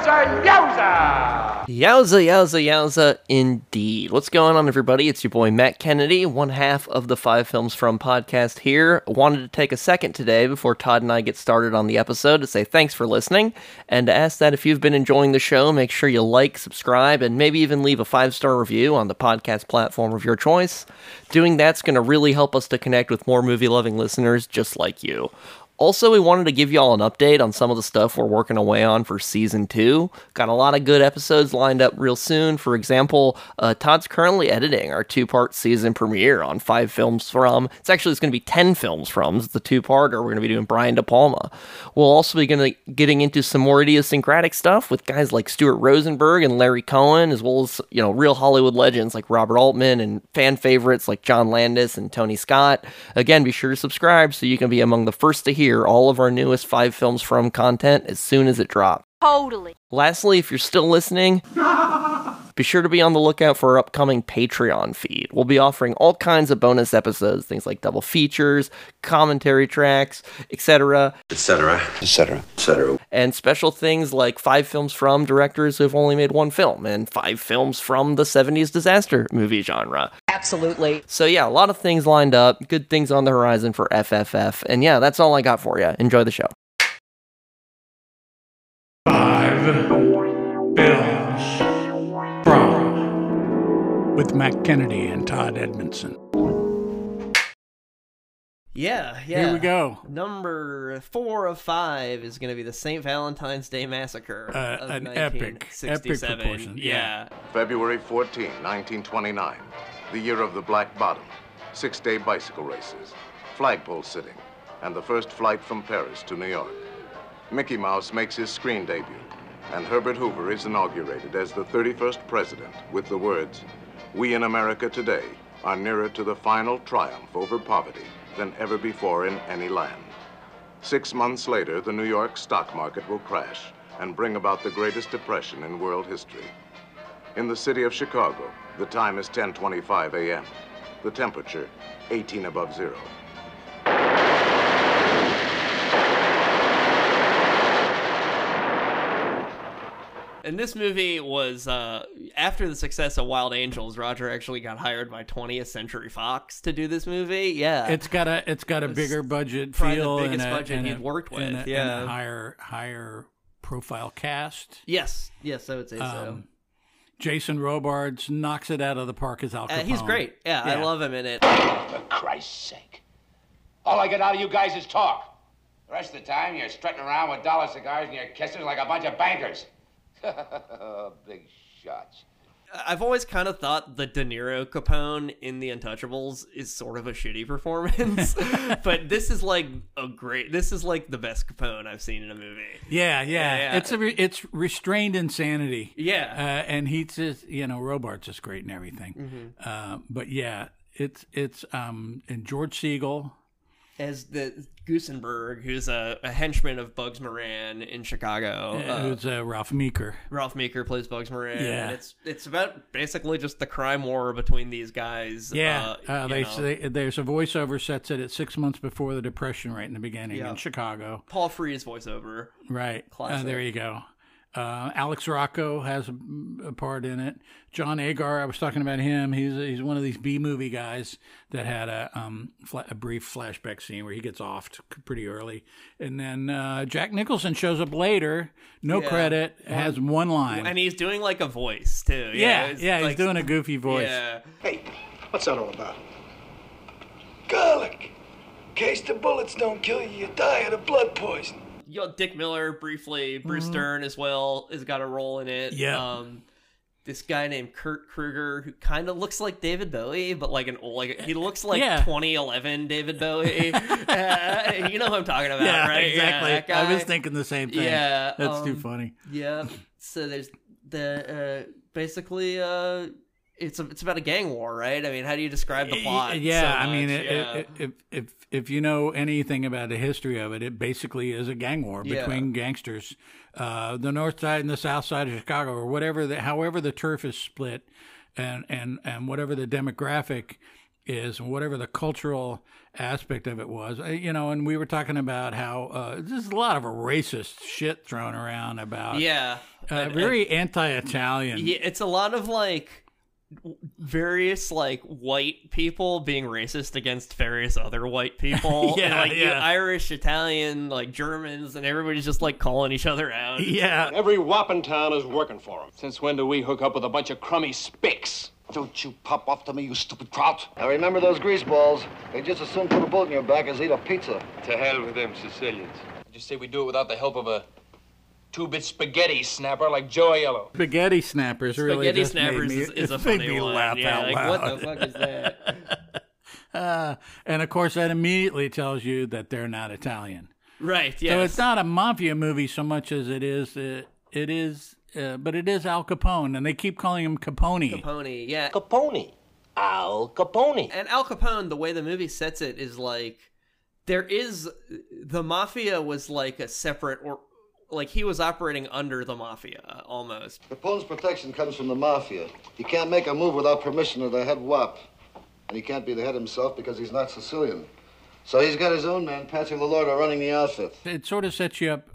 Yowza, yowza! Yowza, yowza, yowza, indeed. What's going on, everybody? It's your boy Matt Kennedy, one half of the Five Films From podcast here. Wanted to take a second today before Todd and I get started on the episode to say thanks for listening and to ask that if you've been enjoying the show, make sure you like, subscribe, and maybe even leave a five star review on the podcast platform of your choice. Doing that's going to really help us to connect with more movie loving listeners just like you. Also, we wanted to give y'all an update on some of the stuff we're working away on for season two. Got a lot of good episodes lined up real soon. For example, uh, Todd's currently editing our two-part season premiere on five films from. It's actually it's going to be ten films from. It's the two-parter. We're going to be doing Brian De Palma. We'll also be going to getting into some more idiosyncratic stuff with guys like Stuart Rosenberg and Larry Cohen, as well as you know real Hollywood legends like Robert Altman and fan favorites like John Landis and Tony Scott. Again, be sure to subscribe so you can be among the first to hear all of our newest five films from content as soon as it drops. Totally. Lastly, if you're still listening, be sure to be on the lookout for our upcoming Patreon feed. We'll be offering all kinds of bonus episodes, things like double features, commentary tracks, etc., etc., etc., etc. and special things like five films from directors who have only made one film, and five films from the 70s disaster movie genre. Absolutely. So, yeah, a lot of things lined up, good things on the horizon for FFF. And yeah, that's all I got for you. Enjoy the show. Five films from with Matt Kennedy and Todd Edmondson. Yeah, yeah. Here we go. Number four of five is going to be the St. Valentine's Day Massacre. Uh, of an epic, epic proportion, yeah. Yeah. February 14, 1929, the year of the Black Bottom, six day bicycle races, flagpole sitting, and the first flight from Paris to New York. Mickey Mouse makes his screen debut, and Herbert Hoover is inaugurated as the 31st president with the words We in America today are nearer to the final triumph over poverty than ever before in any land. Six months later, the New York stock market will crash and bring about the greatest depression in world history. In the city of Chicago, the time is 10:25 a.m. The temperature 18 above zero. And this movie was uh, after the success of Wild Angels. Roger actually got hired by 20th Century Fox to do this movie. Yeah, It's got a it's got a It's bigger budget probably the feel biggest and a, budget and he'd a- worked and with, a, yeah. and a higher higher profile cast. yes, yes, I would say so. Um, Jason Robards knocks it out of the park as Al Uh, he's great. Yeah, I love him in it. For Christ's sake. All I get out of you guys is talk. The rest of the time, you're strutting around with dollar cigars and your kisses like a bunch of bankers. Big shots. I've always kind of thought the De Niro Capone in The Untouchables is sort of a shitty performance, but this is like a great. This is like the best Capone I've seen in a movie. Yeah, yeah, yeah. It's a re- it's restrained insanity. Yeah. uh, and he's just you know Robards is great and everything. Mm-hmm. Uh, but yeah, it's it's um and George Segal. As the Gusenberg, who's a, a henchman of Bugs Moran in Chicago. Uh, who's uh, Ralph Meeker. Ralph Meeker plays Bugs Moran. Yeah. and it's it's about basically just the crime war between these guys. Yeah, uh, uh, you they there's a voiceover sets it at six months before the depression, right in the beginning Yeah. in Chicago. Paul Frees voiceover. Right. Uh, Classic. there you go. Uh, Alex Rocco has a, a part in it. John Agar, I was talking about him. He's he's one of these B movie guys that had a um fla- a brief flashback scene where he gets offed pretty early, and then uh, Jack Nicholson shows up later, no Yeah. credit, has one line. And he's doing like a voice too. yeah, it's yeah, he's like- doing a goofy voice. Yeah. Hey, what's that all about? Garlic. In case the bullets don't kill you, you die of the blood poison. You know, Dick Miller briefly, Bruce Dern as well has got a role in it. Mm-hmm. Yeah. Um, this guy named Kurt Kreuger who kind of looks like David Bowie, but like an old, like he looks like Yeah. 2011 David Bowie. uh, you know who I'm talking about, Yeah, right? exactly. that I was thinking the same thing. Yeah, that's too um, funny. Yeah. So there's the uh, basically uh, it's a, it's about a gang war, right? I mean, how do you describe the plot? Yeah, so I mean, it, yeah. it, if if if you know anything about the history of it, it basically is a gang war Yeah. between gangsters, uh, the north side and the south side of Chicago, or whatever. The, however, the turf is split, and and and whatever the demographic. is, whatever the cultural aspect of it was. Uh, You know, and we were talking about how uh, there's a lot of racist shit thrown around about. Yeah. Uh, And- very anti-Italian. Yeah, it's a lot of like w- various like white people being racist against various other white people. Yeah, And, like yeah. Irish, Italian, like Germans, and everybody's just like calling each other out. Yeah. Every wop in town is working for them Since when do we hook up with a bunch of crummy spicks? Don't you pop off to me, you stupid kraut. Now remember those grease balls. They just as soon put a bullet in your back as eat a pizza. To hell with them Sicilians. Just say we do it without the help of a two-bit spaghetti snapper like Joe Aiello. Spaghetti snappers really Spaghetti just made snappers me, is, is it a made funny me one. laugh yeah, out like loud. what the fuck is that? Uh, and of course, that immediately tells you that they're not Italian. right. Yeah. So it's not a mafia movie so much as it is. Uh, it is, uh, but it is Al Capone, and they keep calling him Capone. Capone. Yeah. Capone. Al Capone. And Al Capone, the way the movie sets it is like there is the mafia was like a separate or like he was operating under the mafia almost. Capone's protection comes from the mafia. He can't make a move without permission of the head wop. And he can't be the head himself because he's not Sicilian. So he's got his own man, Patsy Lolordo, running the outfit. It sort of sets you up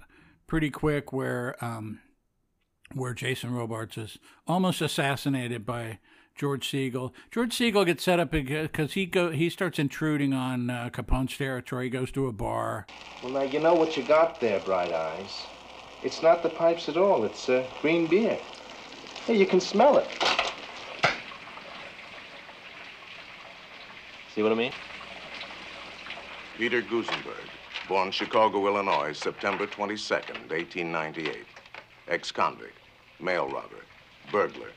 pretty quick where um, where Jason Robards is almost assassinated by George Segal. George Segal gets set up because he go he starts intruding on uh, Capone's territory. He goes to a bar. Well, now you know what you got there, Bright Eyes. It's not the pipes at all. It's uh, green beer. Hey, you can smell it. See what I mean? Peter Gusenberg, born Chicago, Illinois, September 22nd, 1898. Ex-convict, mail robber, burglar,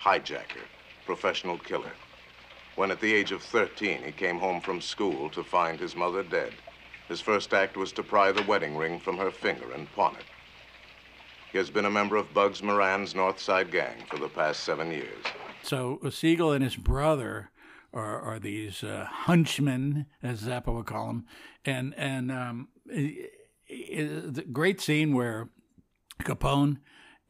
hijacker, professional killer. When at the age of 13, he came home from school to find his mother dead. His first act was to pry the wedding ring from her finger and pawn it. He has been a member of Bugs Moran's North Side Gang for the past seven years. So uh, Segal and his brother are, are these uh, hunchmen, as Zappa would call them, and and um, i- i- the great scene where Capone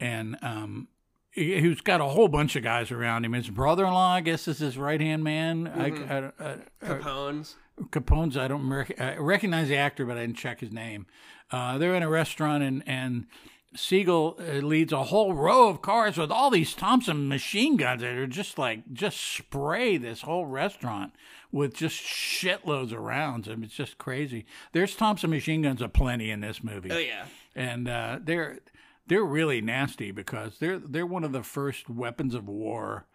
and um, he- who's got a whole bunch of guys around him. His brother-in-law, I guess, is his right-hand man. I, I, I, Capone's. Capone's. I don't rec- I recognize the actor, but I didn't check his name. Uh, they're in a restaurant, and and Segal uh, leads a whole row of cars with all these Thompson machine guns that are just like just spray this whole restaurant with just shitloads of rounds. I mean, it's just crazy. There's Thompson machine guns aplenty in this movie Oh yeah. and uh, they're they're really nasty because they're they're one of the first weapons of war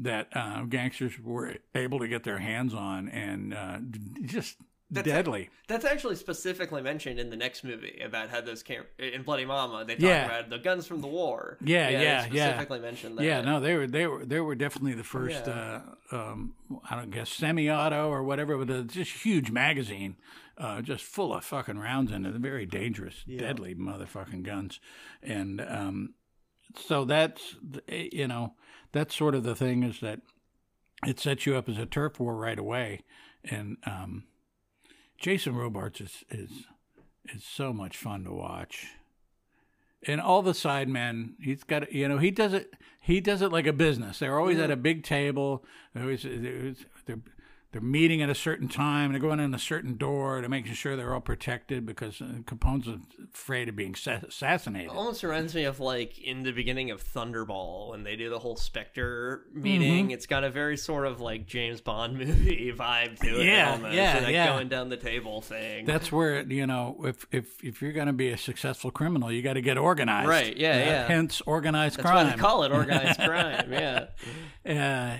that uh, gangsters were able to get their hands on, and uh, d- just deadly. That's actually specifically mentioned in the next movie about how those came in Bloody Mama. They talk Yeah. about the guns from the war. Yeah, yeah, yeah. Specifically mentioned that. Yeah, no, they were they were they were definitely the first. Uh, um, I don't guess semi-auto or whatever, with a just huge magazine, uh, just full of fucking rounds in it. Very dangerous, deadly motherfucking guns, and um, so that's you know that's sort of the thing is that it sets you up as a turf war right away, and um, Jason Robards is is is so much fun to watch. And all the side men he's got you know he does it he does it like a business. They're always at a big table. They're always they're, they're they're meeting at a certain time they're going in a certain door to making sure they're all protected because uh, Capone's afraid of being assassinated It Almost reminds me of like in the beginning of Thunderball when they do the whole Spectre meeting. Mm-hmm. It's got a very sort of like James Bond movie vibe to it. Yeah, almost, yeah, that yeah. going down the table thing. that's where you know if if if you're going to be a successful criminal you got to get organized Right, yeah, Uh, yeah. hence organized That's crime why they call it organized crime. Yeah. uh,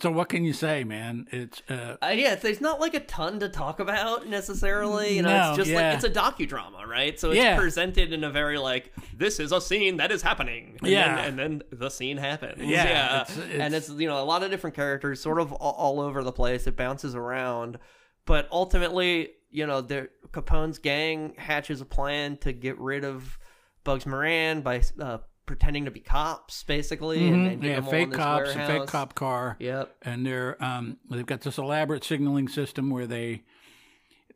so what can you say man it's uh, Uh, yeah, it's, there's not like a ton to talk about necessarily. You know, No, it's just yeah. like it's a docudrama, right? So it's Yeah. presented in a very like this is a scene that is happening. And Yeah. then, and then the scene happens. Yeah, it's- and it's- it's you know a lot of different characters, sort of all, all over the place. It bounces around, but ultimately, you know, the Capone's gang hatches a plan to get rid of Bugs Moran by uh, pretending to be cops, basically. and, and get Mm-hmm. yeah them all in fake this cops a fake cop car Yep. and they're um they've got this elaborate signaling system where they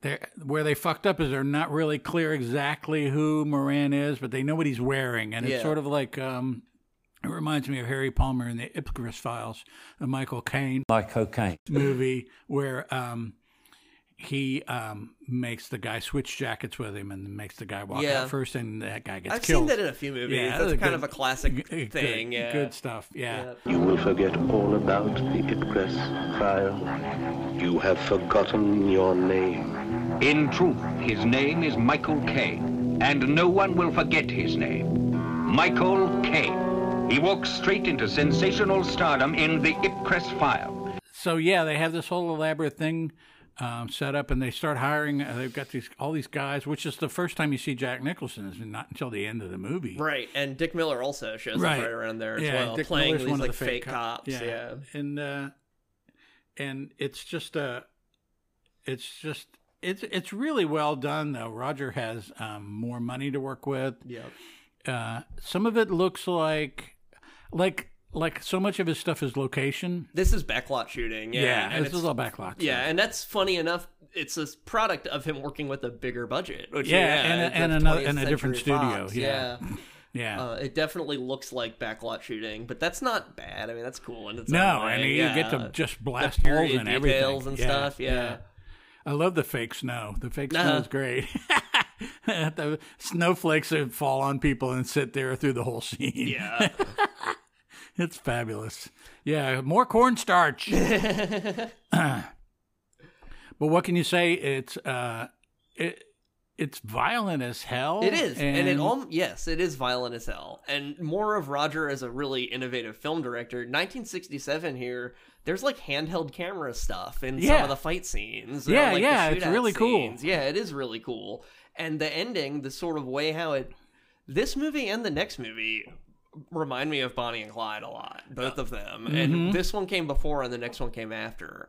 they where they fucked up is they're not really clear exactly who Moran is, but they know what he's wearing, and it's sort of like um It reminds me of Harry Palmer in the Ipcress Files, a Michael Caine Like cocaine. movie where um, he um, makes the guy switch jackets with him and makes the guy walk Yeah. out first, and that guy gets I've killed. seen that in a few movies. Yeah, That's kind good- of a classic good- thing. yeah. Good stuff. Yeah. You will forget all about the Ipcress file. You have forgotten your name. In truth, his name is Michael Caine, and no one will forget his name. Michael Caine. He walks straight into sensational stardom in the Ipcress file. So yeah, they have this whole elaborate thing um, set up, and they start hiring. Uh, they've got these all these guys, which is the first time you see Jack Nicholson. Is not until the end of the movie. Right, and Dick Miller also shows up right around there as yeah, well, Dick playing Miller's these one like the fake cop- cops. Yeah, and uh, and it's just uh, it's just it's it's really well done though. Roger has um, more money to work with. Yeah, Uh, some of it looks like like like so much of his stuff is location. This is backlot shooting. Yeah, Yeah, and this is all backlot Yeah, stuff. and that's funny enough. It's a product of him working with a bigger budget. Which, Yeah, yeah, and a- and another- and a different studio, Fox, yeah. yeah. Yeah. Uh, it definitely looks like backlot shooting, but that's not bad. I mean, that's cool. And it's No, I mean you get to just blast holes in everything and Yeah, stuff. Yeah. I love the fake snow. The fake snow Uh-huh. is great. the snowflakes that fall on people and sit there through the whole scene. Yeah. it's fabulous. Yeah, more cornstarch. but what can you say? It's uh, it it's violent as hell. It is, and, it all yes, it is violent as hell, and more of Roger as a really innovative film director. 1967 here, there's like handheld camera stuff in some of the fight scenes. Yeah, like, yeah, it's really cool. scenes. Yeah, it is really cool, and the ending, the sort of way how it, this movie and the next movie. Remind me of Bonnie and Clyde a lot, both of them. Mhm. And this one came before, and the next one came after.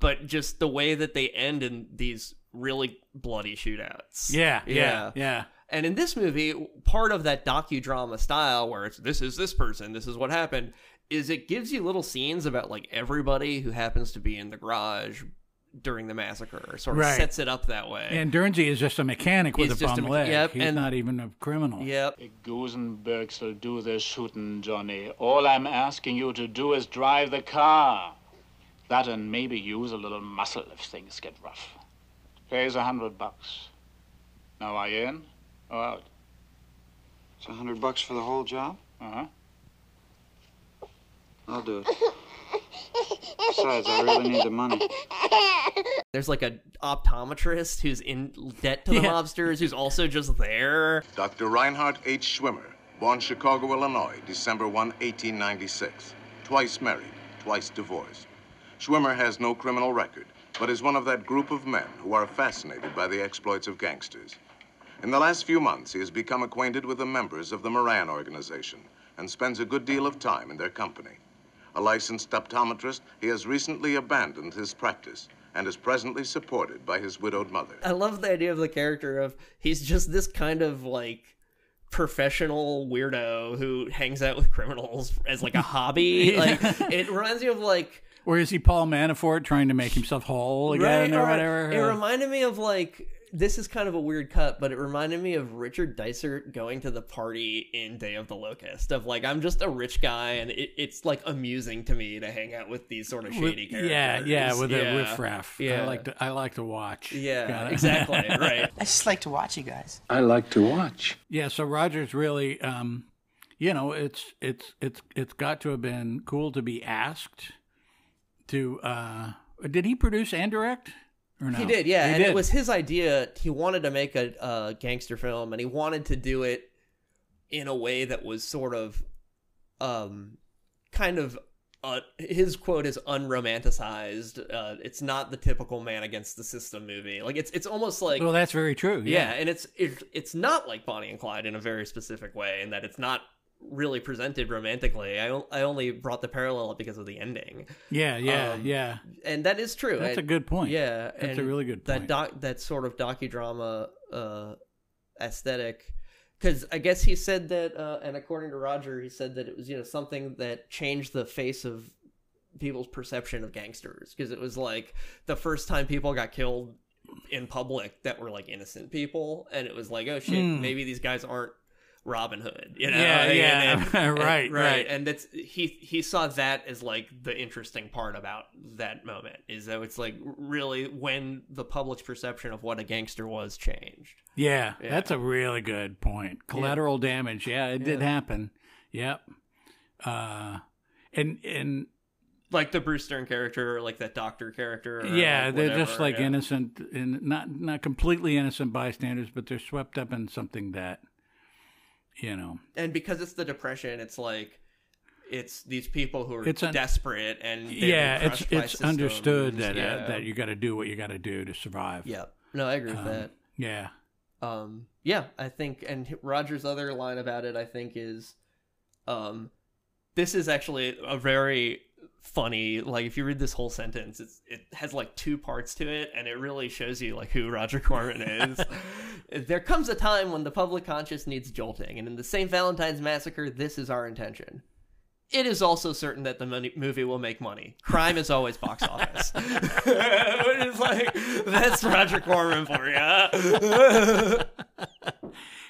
But just the way that they end in these really bloody shootouts. Yeah, yeah, yeah. And in this movie, part of that docudrama style, where it's this is this person, this is what happened, is it gives you little scenes about like everybody who happens to be in the garage during the massacre. Sort of Right. sets it up that way. And Dernsey is just a mechanic with He's a bum a- leg. yep, He's and- not even a criminal. Yep. Gusenbergs will do the shooting, Johnny. All I'm asking you to do is drive the car. That and maybe use a little muscle if things get rough. Pays a hundred bucks. Now are you in or out? It's a hundred bucks for the whole job? Uh-huh. I'll do it. Besides, I really need the money. There's like a optometrist who's in debt to the Yeah. mobsters who's also just there. Dr. Reinhard H. Schwimmer, born Chicago, Illinois, December 1, 1896. Twice married, twice divorced. Schwimmer has no criminal record, but is one of that group of men who are fascinated by the exploits of gangsters. In the last few months, he has become acquainted with the members of the Moran organization and spends a good deal of time in their company. A licensed optometrist, he has recently abandoned his practice and is presently supported by his widowed mother. I love the idea of the character of he's just this kind of like professional weirdo who hangs out with criminals as like a hobby. like it reminds me of like Or is he Paul Manafort trying to make himself whole again or right. whatever? It reminded me of like this is kind of a weird cut, but it reminded me of Richard Dysart going to the party in Day of the Locust. Of like, I'm just a rich guy, and it, it's like amusing to me to hang out with these sort of shady characters. yeah, yeah, with Yeah. a riffraff. Yeah, I like to I like to watch. Yeah, exactly. Right. I just like to watch you guys. I like to watch. Yeah, so Rogers really, um, you know, it's it's it's it's got to have been cool to be asked to. uh Did he produce and direct? No? He did, yeah, He and did. it was his idea. He wanted to make a, a gangster film, and he wanted to do it in a way that was sort of, um, kind of. Uh, his quote is unromanticized. Uh, it's not the typical man against the system movie. Like it's it's almost like well, that's very true. yeah, Yeah, and it's it, it's not like Bonnie and Clyde in a very specific way, in that it's not really presented romantically. I, I only brought the parallel up because of the ending. yeah, yeah, Um, yeah. and that is true. That's And- a good point. Yeah, That's a really good That doc, that sort of docudrama uh, aesthetic, because I guess he said that, uh, and according to Roger, he said that it was you know something that changed the face of people's perception of gangsters, because it was like the first time people got killed in public that were like innocent people, and it was like oh shit, Hmm. maybe these guys aren't Robin Hood. You know, Yeah, And- yeah. and- and- Right, right. And that's he he saw that as like the interesting part about that moment is that it's like really when the public's perception of what a gangster was changed. Yeah, Yeah. that's a really good point. Collateral damage. Yeah, it did happen. Yep. Uh, and and Like the Bruce Dern character, or like that doctor character. yeah, like, they're just like yeah. innocent and not not completely innocent bystanders, but they're swept up in something that, you know, and because it's the depression, it's like it's these people who are It's un- desperate and yeah, it's it's understood that yeah. uh, that you got to do what you got to do to survive. yeah, no, I agree with Um, that. Yeah. Um, yeah, I think, and Roger's other line about it, I think, is, um, this is actually a very funny. Like, if you read this whole sentence, it's it has like two parts to it, and it really shows you like who Roger Corman is. there comes a time when the public conscience needs jolting, and in the St. Valentine's Massacre, this is our intention. It is also certain that the money, movie will make money. Crime is always box office. it's like that's Roger Corman for you.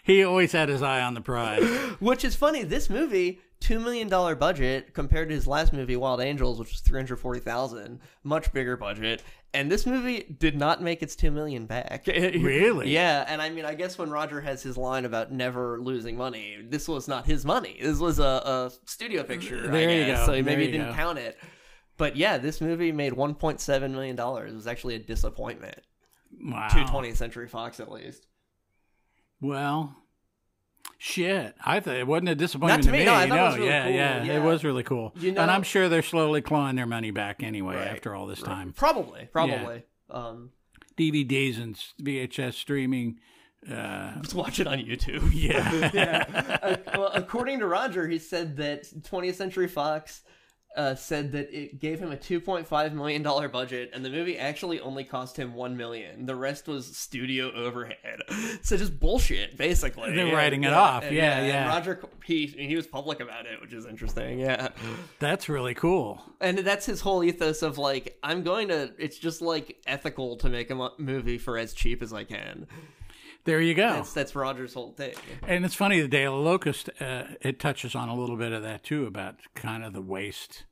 He always had his eye on the prize. Which is funny. This movie, two million dollar budget compared to his last movie, Wild Angels, which was three hundred forty thousand, much bigger budget. And this movie did not make its two million back. Really? yeah. And I mean, I guess when Roger has his line about never losing money, this was not his money. This was a, a studio picture. I There you guess, go. So maybe There he you didn't go. count it. But yeah, this movie made one point seven million dollars. It was actually a disappointment Wow. to 20th Century Fox, at least. Well, shit. I thought it wasn't a disappointment to to me, me. no, I thought it was really yeah, cool, yeah, yeah. It was really cool. You and I'm sure they're slowly clawing their money back anyway Right. after all this time. Probably, probably. Um, DVDs and VHS streaming. Uh, Let's watch it on YouTube. Yeah. yeah. Uh, well, according to Roger, he said that 20th Century Fox uh, said that it gave him a 2.5 million dollar budget, and the movie actually only cost him one million. The rest was studio overhead. So just bullshit, basically. They're writing it yeah, off. and- Yeah, and yeah. Roger, he he was public about it, which is interesting. Yeah. That's really cool. And that's his whole ethos of like, I'm going to. It's just like ethical to make a mo- movie for as cheap as I can. There you go. That's that's Roger's whole thing. And it's funny, the Day of the Locust, uh, it touches on a little bit of that too, about kind of the waste,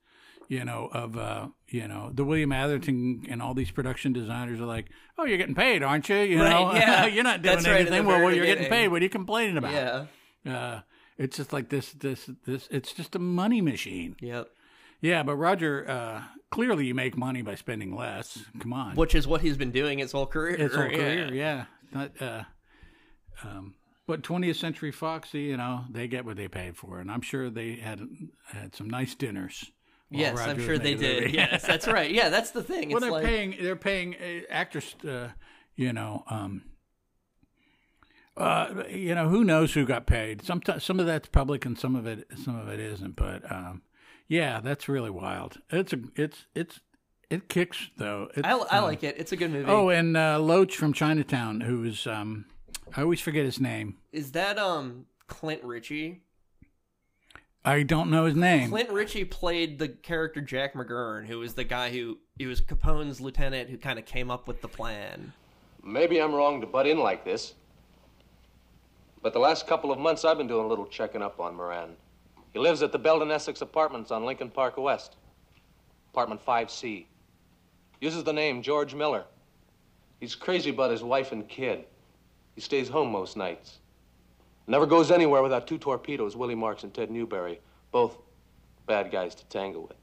you know, of, uh, you know, the William Atherton and all these production designers are like, oh, you're getting paid, aren't you? You know, yeah. you're not doing That's right, anything. Well, well, you're getting paid. What are you complaining about? Yeah. Uh, it's just like this, this, this, it's just a money machine. Yep. Yeah, but Roger, uh, clearly you make money by spending less. Come on. Which is what he's been doing his whole career. His whole yeah. career, yeah. Not, uh, um, but 20th Century Fox, you know, they get what they paid for, and I'm sure they had had some nice dinners. Yes, Roger I'm sure they the did. movie. Yes, that's right. Yeah, that's the thing. well, It's they're like, paying they're paying uh, actors, uh, you know, um, uh, you know, who knows who got paid? Sometimes some of that's public and some of it some of it isn't. But um, yeah, that's really wild. It's a it's it's it kicks though. It's, I, I um, like it. It's a good movie. Oh, and uh, Loach from Chinatown, who is um, I always forget his name. is that um Clint Ritchie? I don't know his name. Clint Ritchie played the character Jack McGurn, who was the guy who he was Capone's lieutenant, who kind of came up with the plan. Maybe I'm wrong to butt in like this, but the last couple of months I've been doing a little checking up on Moran. He lives at the Belden Essex Apartments on Lincoln Park West, apartment 5C. Uses the name George Miller. He's crazy about his wife and kid. He stays home most nights. Never goes anywhere without two torpedoes, Willie Marks and Ted Newberry, both bad guys to tangle with.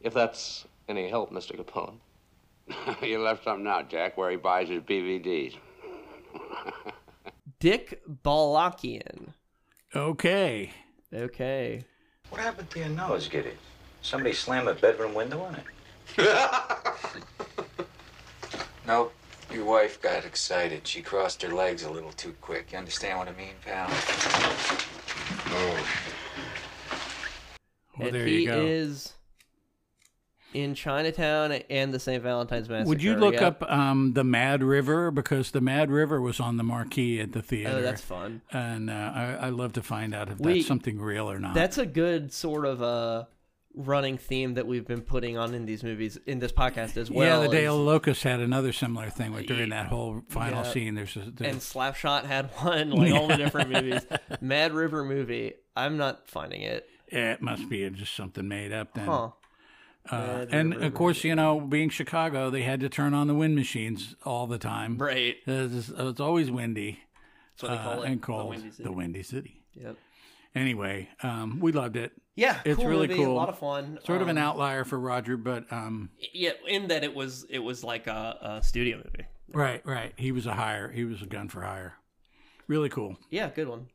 If that's any help, Mr. Capone. you left something out, Jack, where he buys his DVDs. Dick Bakalyan. Okay. Okay. What happened to your nose, Gittes? Somebody slammed a bedroom window on it? nope. Your wife got excited. She crossed her legs a little too quick. You understand what I mean, pal? Oh. Well, and there he you go. is in Chinatown and the St. Valentine's Massacre. Would you look Yep. up um, the Mad River because the Mad River was on the marquee at the theater? Oh, that's fun. And uh, I, I love to find out if We- that's something real or not. That's a good sort of uh running theme that we've been putting on in these movies in this podcast as well. yeah, the Day is- of the Locust had another similar thing with during that whole final Yeah. scene. There's, a, there's and Slapshot had one, like all the different movies. Mad River movie. I'm not finding it. it must be just something made up then. Huh. Uh, and of course, you know, being Chicago, they had to turn on the wind machines all the time. Right. It's, it's always windy. That's what they call uh, it, And the. Windy City. The Windy City. Yep. Anyway, um, we loved it. Yeah, it's cool really movie, a lot of fun. Sort of an Um, outlier for Roger, but um, Yeah, in that it was it was like a, a studio movie. right, right. He was a hire. He was a gun for hire. Really cool. Yeah, good one.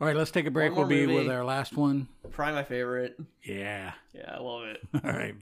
All right, let's take a break. We'll be movie. with our last one. Probably my favorite. Yeah. Yeah, I love it. All right.